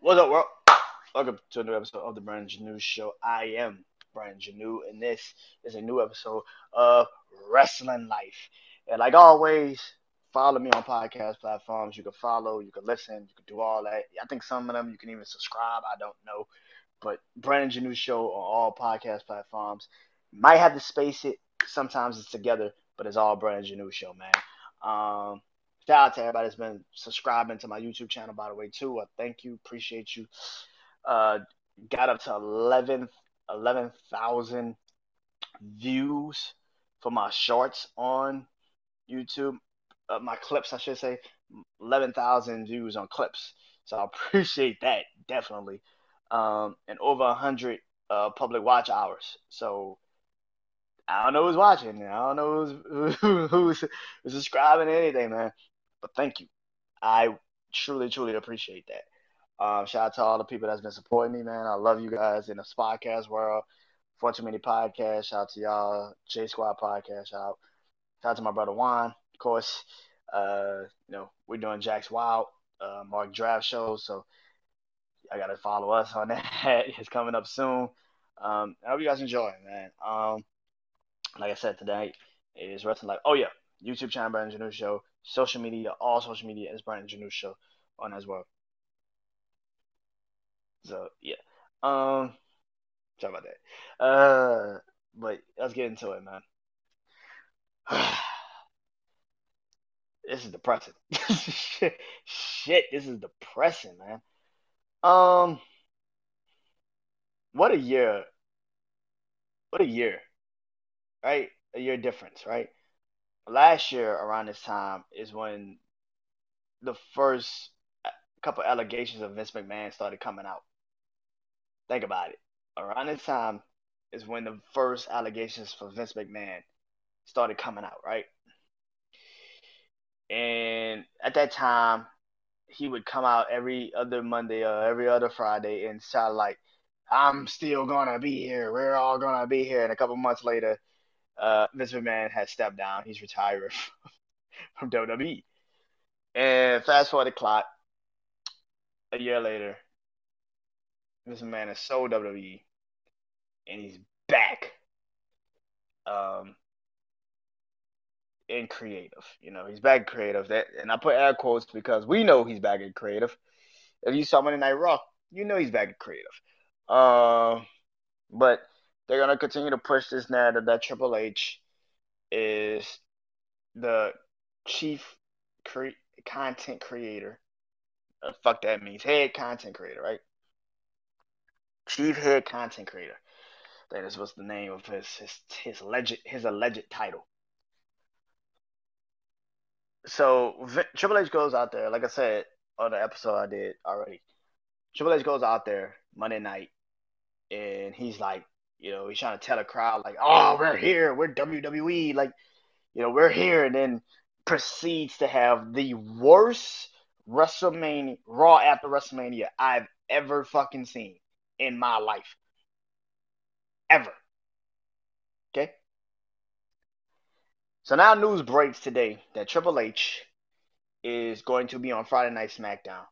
What's up, world? Welcome to a new episode of the Brandon Janeau Show. I am Brandon Janeau, and this is a new episode of Wrestling Life. And like always, follow me on podcast platforms. You can follow, you can listen, you can do all that. I think some of them you can even subscribe. I don't know. But Brandon Janeau Show on all podcast platforms. Might have to space it. Sometimes it's together, but it's all Brandon Janeau Show, man. Um, shout out to everybody that's been subscribing to my YouTube channel, by the way, too. I thank you, appreciate you. Uh, got up to 11 11,000 views for my shorts on YouTube. Uh, my clips, I should say, 11,000 views on clips. So I appreciate that, definitely. Um, and over 100 uh, public watch hours. So I don't know who's watching. I don't know who's, who's, who's subscribing anything, man. But thank you. I truly, truly appreciate that. Um, shout out to all the people that's been supporting me, man. I love you guys in the podcast world. Far too Many Podcast. Shout out to y'all. J Squad Podcast. Shout out. Shout out to my brother Juan, of course. Uh, you know, we're doing Jack's Wild, uh, Mark Draft show, so I gotta follow us on that. it's coming up soon. Um, I hope you guys enjoy, man. Um, like I said tonight, is Wrestling Life. Oh yeah, YouTube channel Brandon Janeau Show. Social media, all social media is Brandon Janeau Show on as well. So yeah. Um sorry about that. Uh but let's get into it, man. this is depressing. shit, this is depressing, man. Um what a year. What a year. Right? A year difference, right? Last year around this time is when the first uh, couple allegations of Vince McMahon started coming out. Think about it. Around this time is when the first allegations for Vince McMahon started coming out, right? And at that time, he would come out every other Monday or every other Friday and sound like, I'm still gonna be here. We're all gonna be here. And a couple months later, uh, Vince McMahon has stepped down. He's retired from WWE. And fast forward the clock, a year later, Vince McMahon has sold WWE, and he's back. Um, in creative, you know, he's back creative. That, and I put air quotes because we know he's back in creative. If you saw Monday Night Raw, you know he's back in creative. Uh, but they're gonna continue to push this narrative that Triple H is the chief cre- content creator. Uh, fuck that means head content creator, right? Chief head content creator. That is what's the name of his his his alleged his alleged title. So v- Triple H goes out there, like I said on the episode I did already. Triple H goes out there Monday night, and he's like, you know, he's trying to tell a crowd like, "Oh, we're here, we're WWE, like, you know, we're here," and then proceeds to have the worst WrestleMania Raw after WrestleMania I've ever fucking seen in my life, ever. Okay. So now news breaks today that Triple H is going to be on Friday Night SmackDown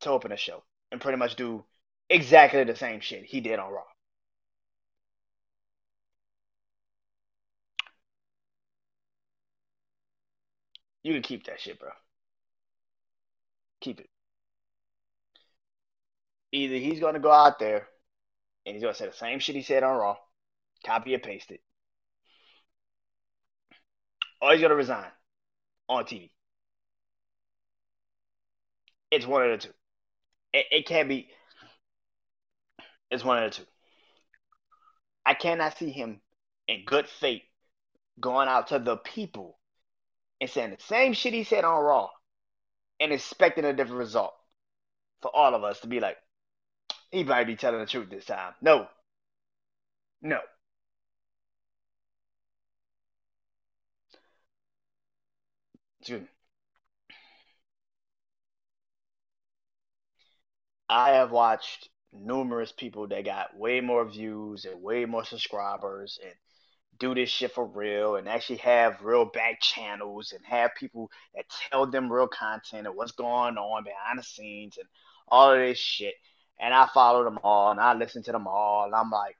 to open a show and pretty much do exactly the same shit he did on Raw. You can keep that shit, bro. Keep it. Either he's gonna go out there and he's gonna say the same shit he said on Raw, copy and paste it, or he's gonna resign on TV. It's one of the two. It, it can't be. It's one of the two. I cannot see him in good faith going out to the people and saying the same shit he said on Raw and expecting a different result for all of us to be like, he might be telling the truth this time. No. No. Excuse me. I have watched numerous people that got way more views and way more subscribers and do this shit for real and actually have real back channels and have people that tell them real content and what's going on behind the scenes and all of this shit. And I follow them all and I listen to them all and I'm like,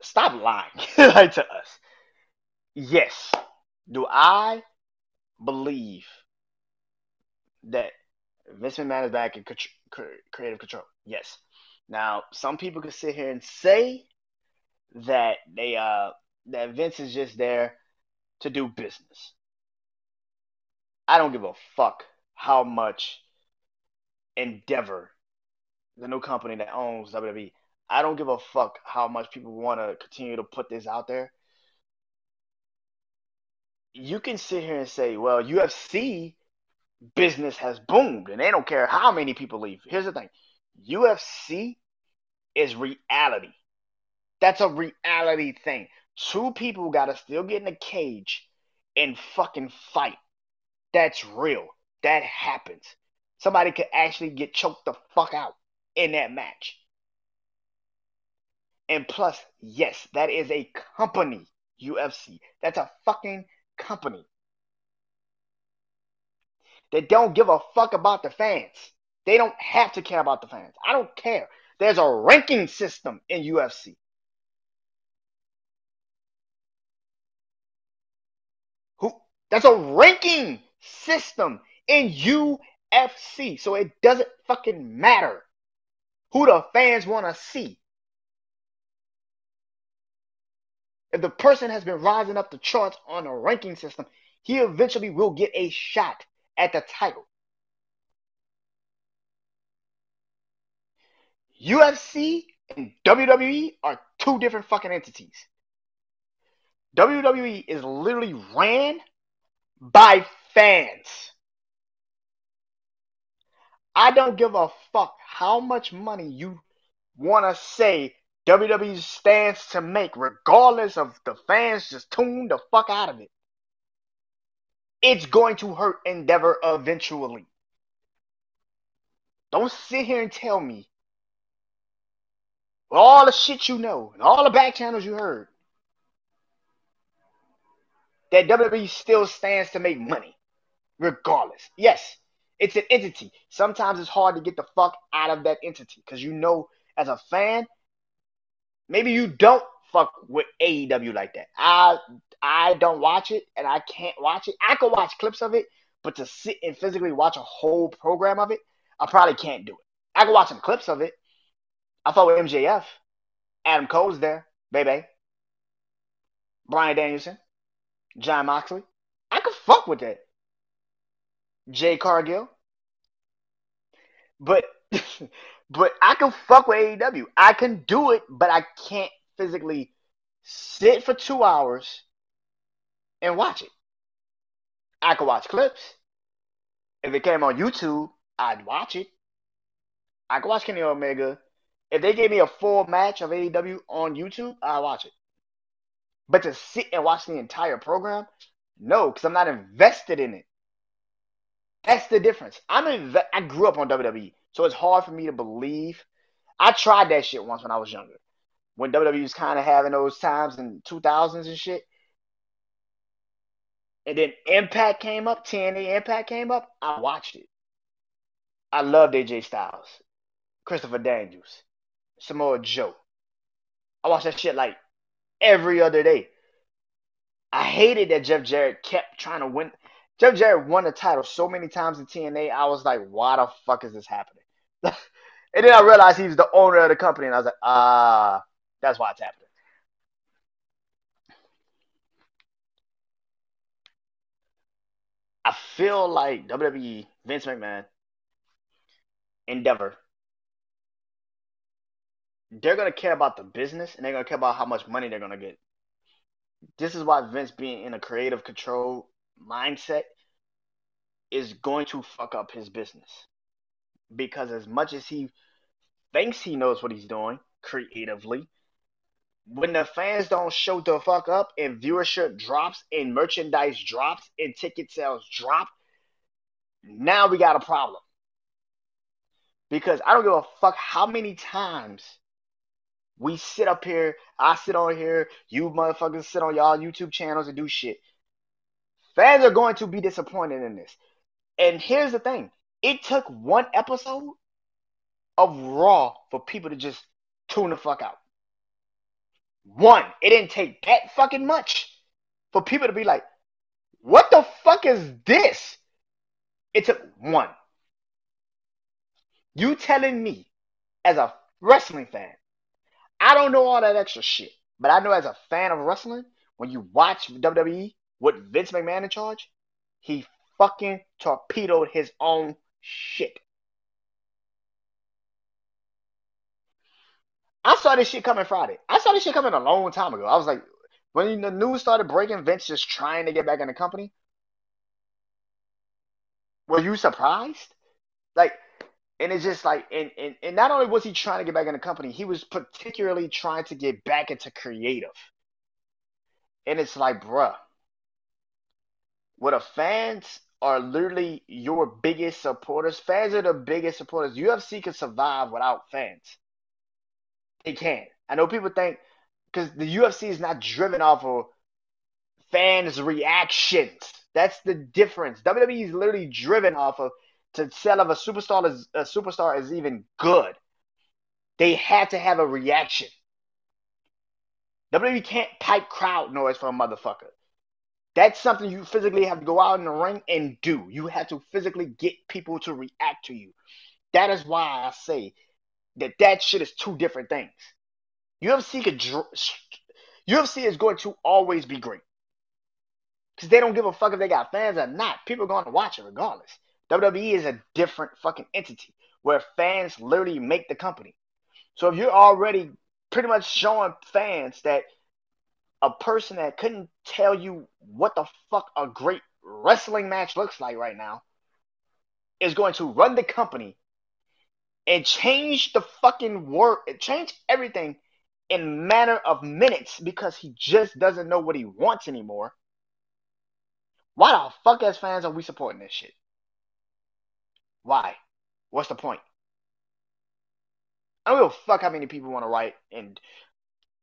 stop lying like to us. Yes. Do I believe that Vince McMahon is back in creative control? Yes. Now, some people could sit here and say that they uh that Vince is just there to do business. I don't give a fuck how much Endeavor, the new company that owns WWE, I don't give a fuck how much people want to continue to put this out there. You can sit here and say, well, UFC business has boomed and they don't care how many people leave. Here's the thing UFC is reality. That's a reality thing. Two people got to still get in a cage and fucking fight. That's real. That happens. Somebody could actually get choked the fuck out in that match. And plus, yes, that is a company, UFC. That's a fucking company. They don't give a fuck about the fans. They don't have to care about the fans. I don't care. There's a ranking system in UFC. Who that's a ranking system in UFC. So it doesn't fucking matter who the fans want to see. If the person has been rising up the charts on a ranking system, he eventually will get a shot at the title. UFC and WWE are two different fucking entities. WWE is literally ran by fans. I don't give a fuck how much money you want to say WWE stands to make, regardless of the fans just tune the fuck out of it. It's going to hurt Endeavor eventually. Don't sit here and tell me all the shit you know and all the back channels you heard that WWE still stands to make money, regardless. Yes, it's an entity. Sometimes it's hard to get the fuck out of that entity because you know, as a fan, maybe you don't fuck with AEW like that. I I don't watch it and I can't watch it. I can watch clips of it, but to sit and physically watch a whole program of it, I probably can't do it. I can watch some clips of it. I thought with MJF, Adam Cole's there, baby. Bryan Danielson, Jon Moxley. I could fuck with that. Jade Cargill. But but I can fuck with AEW. I can do it, but I can't physically sit for two hours and watch it. I could watch clips. If it came on YouTube, I'd watch it. I could watch Kenny Omega. If they gave me a full match of AEW on YouTube, I'd watch it. But to sit and watch the entire program, no, because I'm not invested in it. That's the difference. I'm inve- I grew up on WWE, so it's hard for me to believe. I tried that shit once when I was younger, when WWE was kind of having those times in 2000s and shit. And then Impact came up, TNA Impact came up. I watched it. I loved AJ Styles, Christopher Daniels, Samoa Joe. I watched that shit like every other day. I hated that Jeff Jarrett kept trying to win. Jeff Jarrett won the title so many times in TNA. I was like, why the fuck is this happening? and then I realized he was the owner of the company, and I was like, ah, that's why it's happening. I feel like WWE, Vince McMahon, Endeavor, they're gonna care about the business and they're gonna care about how much money they're gonna get. This is why Vince being in a creative control mindset is going to fuck up his business. Because as much as he thinks he knows what he's doing creatively, when the fans don't show the fuck up and viewership drops and merchandise drops and ticket sales drop, now we got a problem. Because I don't give a fuck how many times We sit up here, I sit on here, you motherfuckers sit on y'all YouTube channels and do shit. Fans are going to be disappointed in this. And here's the thing it took one episode of Raw for people to just tune the fuck out. One, it didn't take that fucking much for people to be like, what the fuck is this? It took one. You telling me, as a wrestling fan, I don't know all that extra shit, but I know as a fan of wrestling, when you watch WWE with Vince McMahon in charge, he fucking torpedoed his own shit. I saw this shit coming Friday. I saw this shit coming a long time ago. I was like, when the news started breaking, Vince just trying to get back in the company. Were you surprised? Like, and it's just like, and, and, and not only was he trying to get back in the company, he was particularly trying to get back into creative. And it's like, bruh, what the fans are literally your biggest supporters. Fans are the biggest supporters. UFC can survive without fans. They can. I know people think because the UFC is not driven off of fans' reactions. That's the difference. WWE is literally driven off of to sell if a superstar is a superstar is even good. They have to have a reaction. WWE can't pipe crowd noise for a motherfucker. That's something you physically have to go out in the ring and do. You have to physically get people to react to you. That is why I say that that shit is two different things. UFC could UFC is going to always be great because they don't give a fuck if they got fans or not. People are going to watch it regardless. WWE is a different fucking entity where fans literally make the company. So if you're already pretty much showing fans that a person that couldn't tell you what the fuck a great wrestling match looks like right now is going to run the company and change the fucking work, change everything in matter of minutes because he just doesn't know what he wants anymore. Why the fuck as fans are we supporting this shit? Why? What's the point? I don't give a fuck how many people want to write and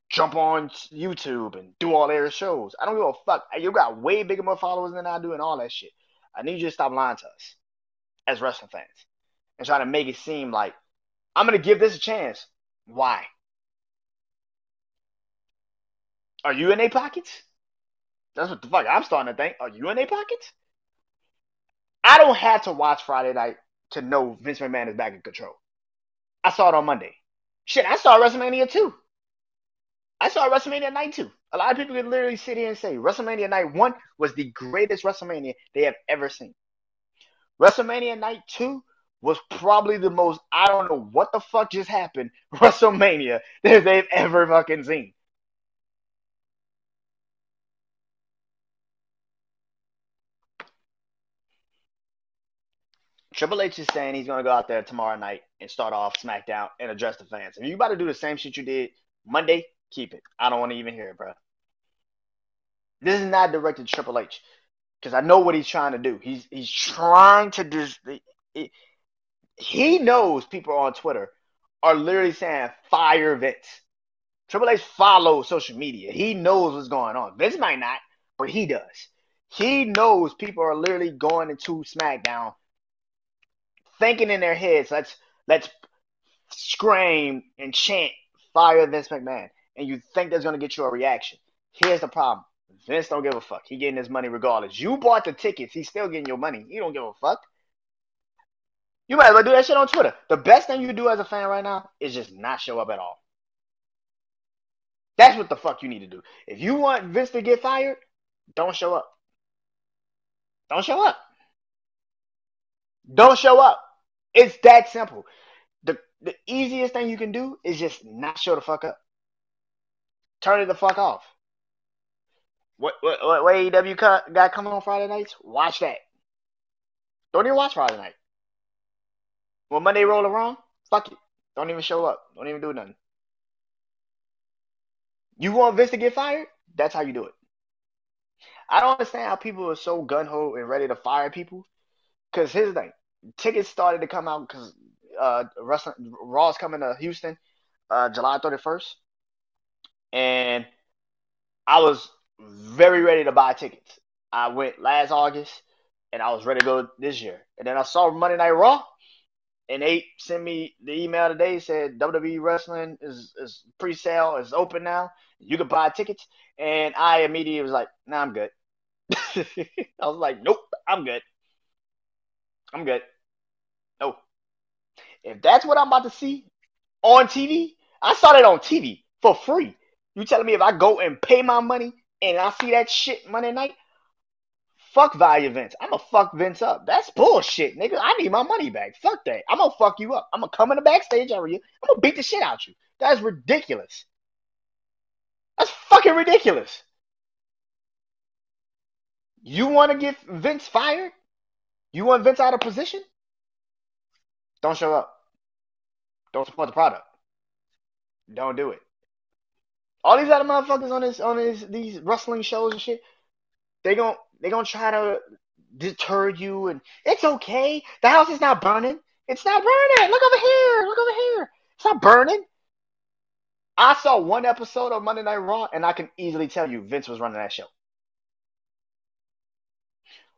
jump on YouTube and do all their shows. I don't give a fuck. You got way bigger more followers than I do and all that shit. I need you to stop lying to us as wrestling fans and try to make it seem like I'm gonna give this a chance. Why? Are you in their pockets? That's what the fuck I'm starting to think. Are you in their pockets? I don't have to watch Friday night to know Vince McMahon is back in control. I saw it on Monday. Shit, I saw WrestleMania too. I saw WrestleMania night two. A lot of people could literally sit here and say WrestleMania night one was the greatest WrestleMania they have ever seen. WrestleMania night two was probably the most I don't know what the fuck just happened WrestleMania that they've ever fucking seen. Triple H is saying he's gonna go out there tomorrow night and start off SmackDown and address the fans. If you about to do the same shit you did Monday, keep it. I don't want to even hear it, bro. This is not directed to Triple H because I know what he's trying to do. He's he's trying to just. He knows people on Twitter are literally saying fire Vince. Triple H follows social media. He knows what's going on. Vince might not, but he does. He knows people are literally going into SmackDown thinking in their heads, let's let's scream and chant fire Vince McMahon and you think that's gonna get you a reaction. Here's the problem. Vince don't give a fuck. He getting his money regardless. You bought the tickets. He's still getting your money. He don't give a fuck. You might as well do that shit on Twitter. The best thing you do as a fan right now is just not show up at all. That's what the fuck you need to do. If you want Vince to get fired, don't show up. Don't show up. Don't show up. It's that simple. The the easiest thing you can do is just not show the fuck up. Turn it the fuck off. What what what, AEW got coming on Friday nights? Watch that. Don't even watch Friday night. When Monday roll around, fuck it. Don't even show up. Don't even do nothing. You want Vince to get fired? That's how you do it. I don't understand how people are so gun ho and ready to fire people. Because here's the thing tickets started to come out because uh, wrestling Raw's coming to Houston uh, July 31st. and I was very ready to buy tickets. I went last August, and I was ready to go this year. And then I saw Monday Night Raw, and they sent me the email today said WWE Wrestling is is pre-sale is open now. You can buy tickets, and I immediately was like, "Nah, I'm good." I was like, "Nope, I'm good. I'm good." No, if that's what I'm about to see on TV, I saw that on TV for free. You telling me if I go and pay my money and I see that shit Monday night? Fuck value Vince. I'm gonna fuck Vince up. That's bullshit, nigga. I need my money back. Fuck that. I'm gonna fuck you up. I'm gonna come in the backstage area. I'm gonna beat the shit out you. That's ridiculous. That's fucking ridiculous. You want to get Vince fired? You want Vince out of position? Don't show up. Don't support the product. Don't do it. All these other motherfuckers on this on this these wrestling shows and shit, they gon' they gonna try to deter you and it's okay. The house is not burning. It's not burning. Look over here. Look over here. It's not burning. I saw one episode of Monday Night Raw and I can easily tell you Vince was running that show.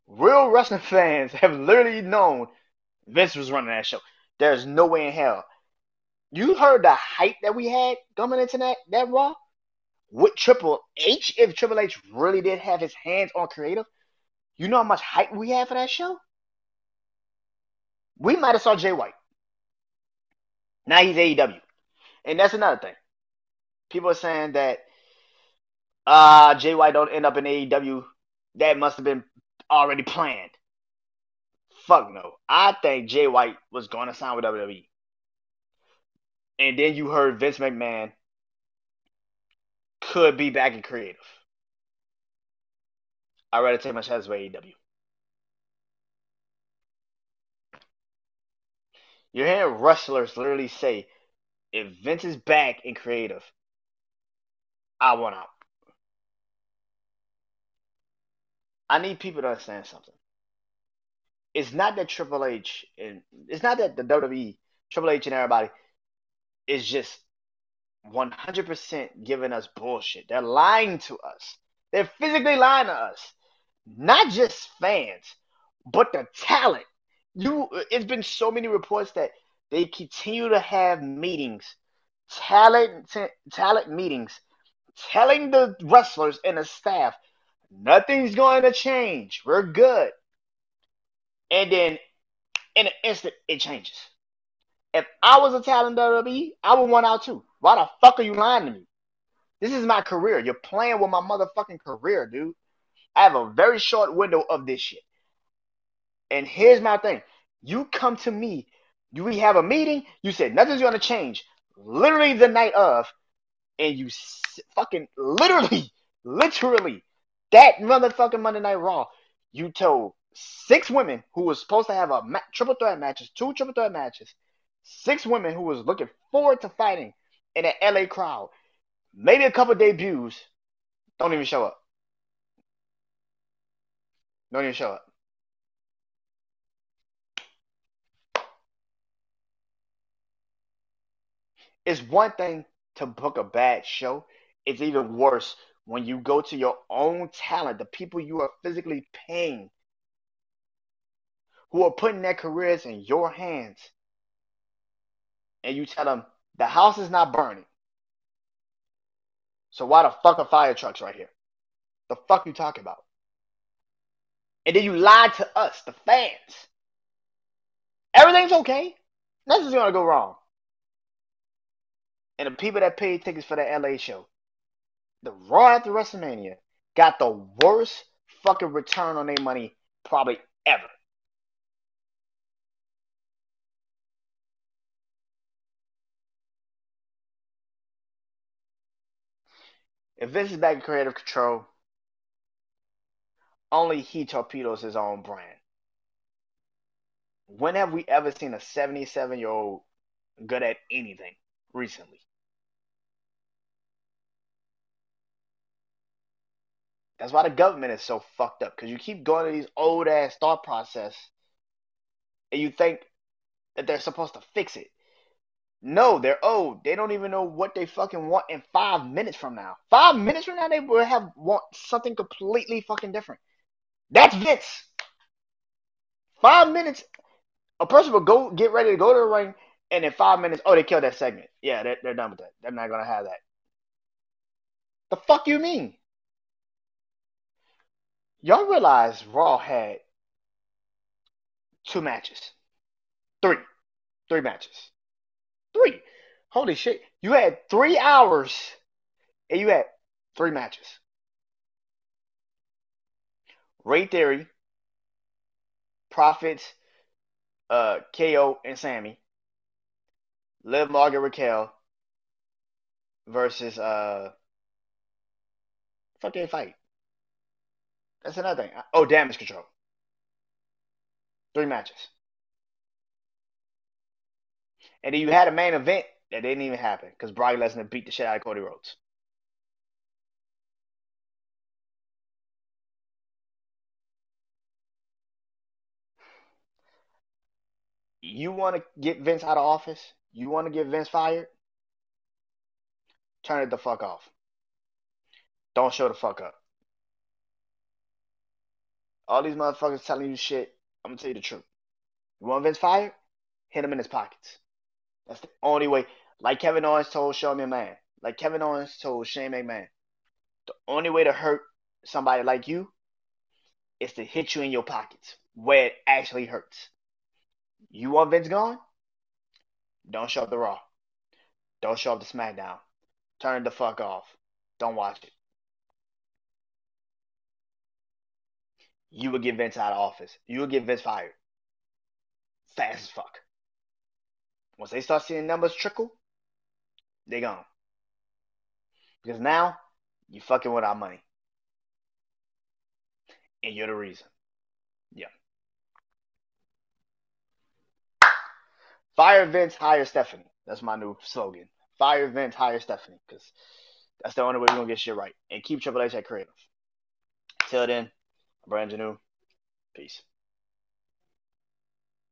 Real wrestling fans have literally known Vince was running that show. There's no way in hell. You heard the hype that we had coming into that, that Raw? With Triple H, if Triple H really did have his hands on creative, you know how much hype we had for that show? We might have saw Jay White. Now he's AEW. And that's another thing. People are saying that uh Jay White don't end up in AEW. That must have been already planned. Fuck no. I think Jay White was going to sign with WWE. And then you heard Vince McMahon could be back in creative. I'd rather take my chances with AEW. You're hearing wrestlers literally say, if Vince is back in creative, I want out. I need people to understand something. It's not that Triple H and it's not that the WWE, Triple H and everybody is just 100% giving us bullshit. They're lying to us. They're physically lying to us. Not just fans, but the talent. You it's been so many reports that they continue to have meetings, talent talent meetings, telling the wrestlers and the staff nothing's going to change. We're good. And then in an instant it changes. If I was a talent WWE, I would want out too. Why the fuck are you lying to me? This is my career. You're playing with my motherfucking career, dude. I have a very short window of this shit. And here's my thing. You come to me, we have a meeting, you said nothing's gonna change. Literally the night of, and you fucking literally, literally, that motherfucking Monday Night Raw, you told six women who was supposed to have a ma- triple threat matches, two triple threat matches, six women who was looking forward to fighting in an LA crowd, maybe a couple debuts, don't even show up. Don't even show up. It's one thing to book a bad show. It's even worse when you go to your own talent, the people you are physically paying, who are putting their careers in your hands, and you tell them the house is not burning. So why the fuck are fire trucks right here? The fuck you talking about? And then you lied to us, the fans. Everything's okay. Nothing's gonna go wrong. And the people that paid tickets for the LA show, the Raw after WrestleMania, got the worst fucking return on their money probably ever. If Vince is back in creative control, only he torpedoes his own brand. When have we ever seen a 77 year old good at anything recently? That's why the government is so fucked up because you keep going to these old ass thought process and you think that they're supposed to fix it. No, they're old. They don't even know what they fucking want in five minutes from now. Five minutes from now, they will have want something completely fucking different. That's Vince. Five minutes, a person will go get ready to go to the ring, and in five minutes, oh, they killed that segment. Yeah, they're, they're done with that. They're not gonna have that. The fuck you mean? Y'all realize Raw had two matches, three, three matches, three. Holy shit! You had three hours, and you had three matches. Ray Theory, Profits, uh, KO, and Sami. Liv Morgan Raquel versus uh fucking fight. That's another thing. Oh, damage control. Three matches. And then you had a main event that didn't even happen because Brock Lesnar beat the shit out of Cody Rhodes. You want to get Vince out of office? You want to get Vince fired? Turn it the fuck off. Don't show the fuck up. All these motherfuckers telling you shit. I'm gonna tell you the truth. You want Vince fired? Hit him in his pockets. That's the only way. Like Kevin Owens told Sean McMahon. Like Kevin Owens told Shane McMahon. The only way to hurt somebody like you is to hit you in your pockets where it actually hurts. You want Vince gone? Don't show up the Raw. Don't show up the SmackDown. Turn the fuck off. Don't watch it. You would get Vince out of office. You would get Vince fired. Fast as fuck. Once they start seeing numbers trickle, they gone. Because now you fucking with our money. And you're the reason. Yeah. Fire Vince, hire Stephanie. That's my new slogan. Fire Vince, hire Stephanie. Because that's the only way we're going to get shit right. And keep Triple H at creative. Till then, Brand new. Peace.